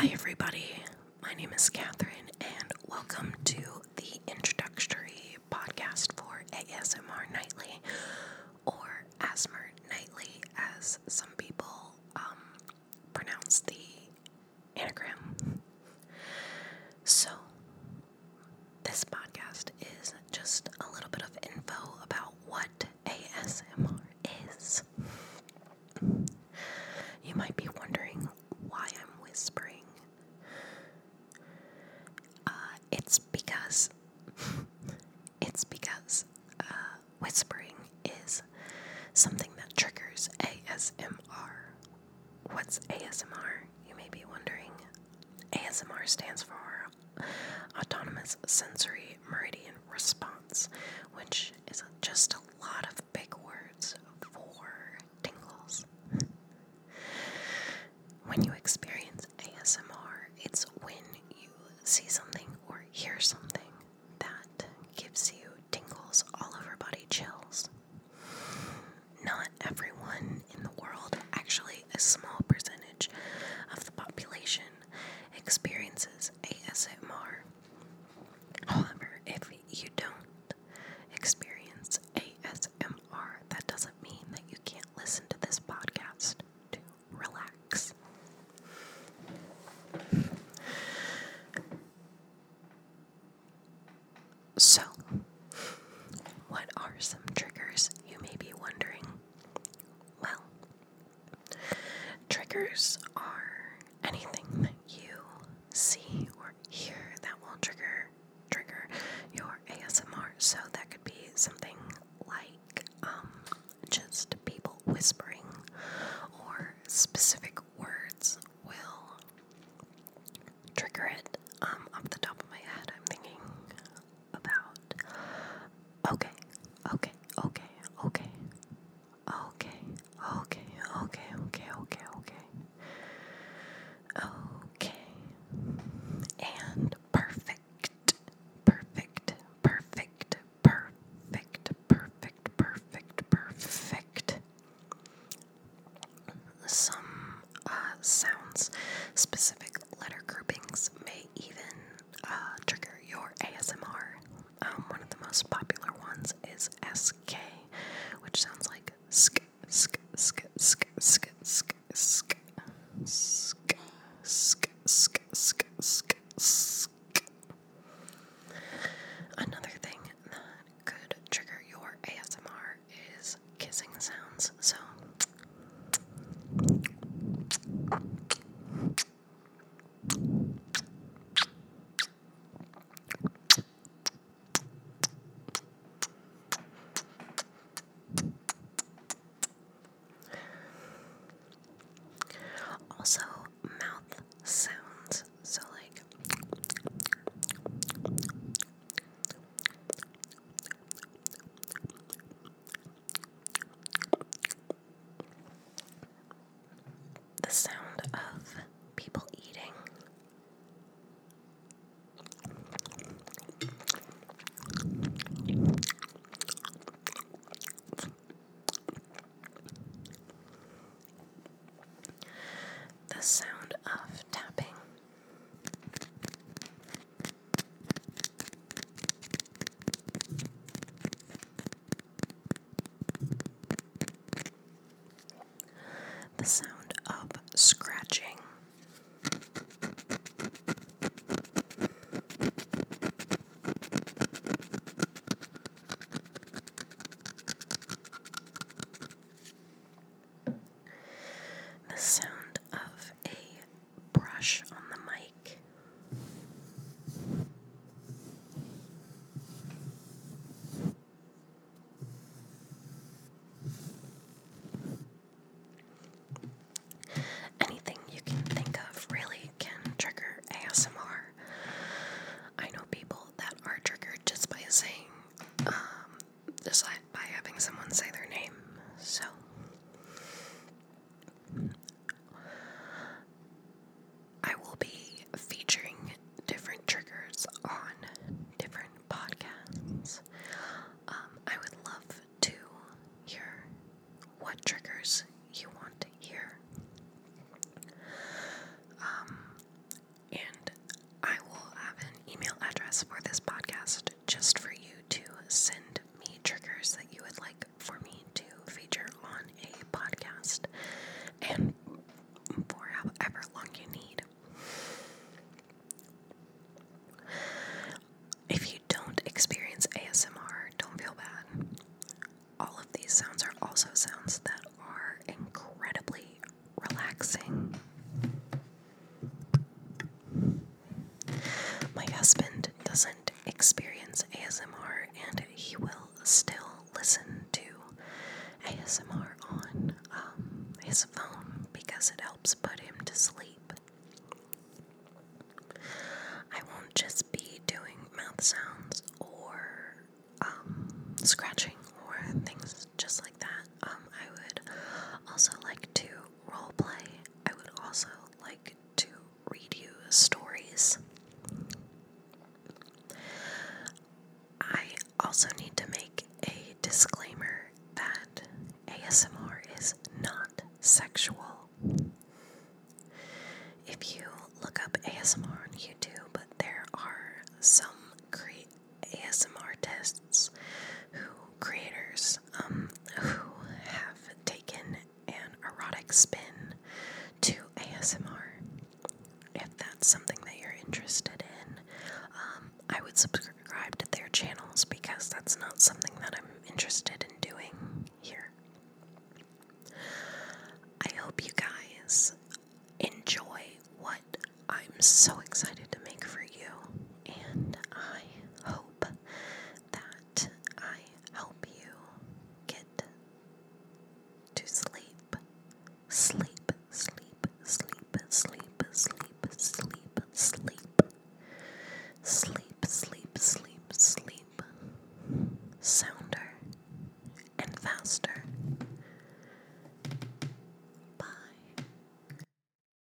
Hi, everybody. My name is Katherine, and welcome to the introductory podcast for ASMR Nightly, or ASMR Nightly, as some people um, pronounce the anagram. So, this podcast is just a little bit of info about what ASMR is. You might be wondering why I'm whispering. Uh, it's because it's because uh, whispering is something that triggers ASMR. What's ASMR? You may be wondering. ASMR stands for Autonomous Sensory Meridian Response, which is just a lot of big words for tingles. When you experience ASMR, it's when you see something or hear something that gives you tingles all over body chills. Not everyone in the world, actually, a small percentage of the population experiences ASMR. However, if you don't experience ASMR, that doesn't mean that you can't listen to this podcast to relax. So, what are some triggers you may be wondering? Well, triggers are anything that you see or hear that will trigger trigger your ASMR. So that could be something like um, just people whispering or specific words will trigger it. Um, off the top of sounds, specific letter groupings may even uh, trigger your ASMR. Um, one of the most popular ones is SK, which sounds like sk, The sound of tapping. The sound of scratching. ASMR on um, his phone because it helps put him to sleep. I won't just be doing mouth sounds or um, scratching or things just like that. Um, I would also like to role play. I would also like to read you stories. I also need to sexual. If you look up ASMR on YouTube, there are some great ASMR artists who creators um, who have taken an erotic spin to ASMR. If that's something that you're interested in, um, I would subscribe to their channels because that's not something that I'm interested in. So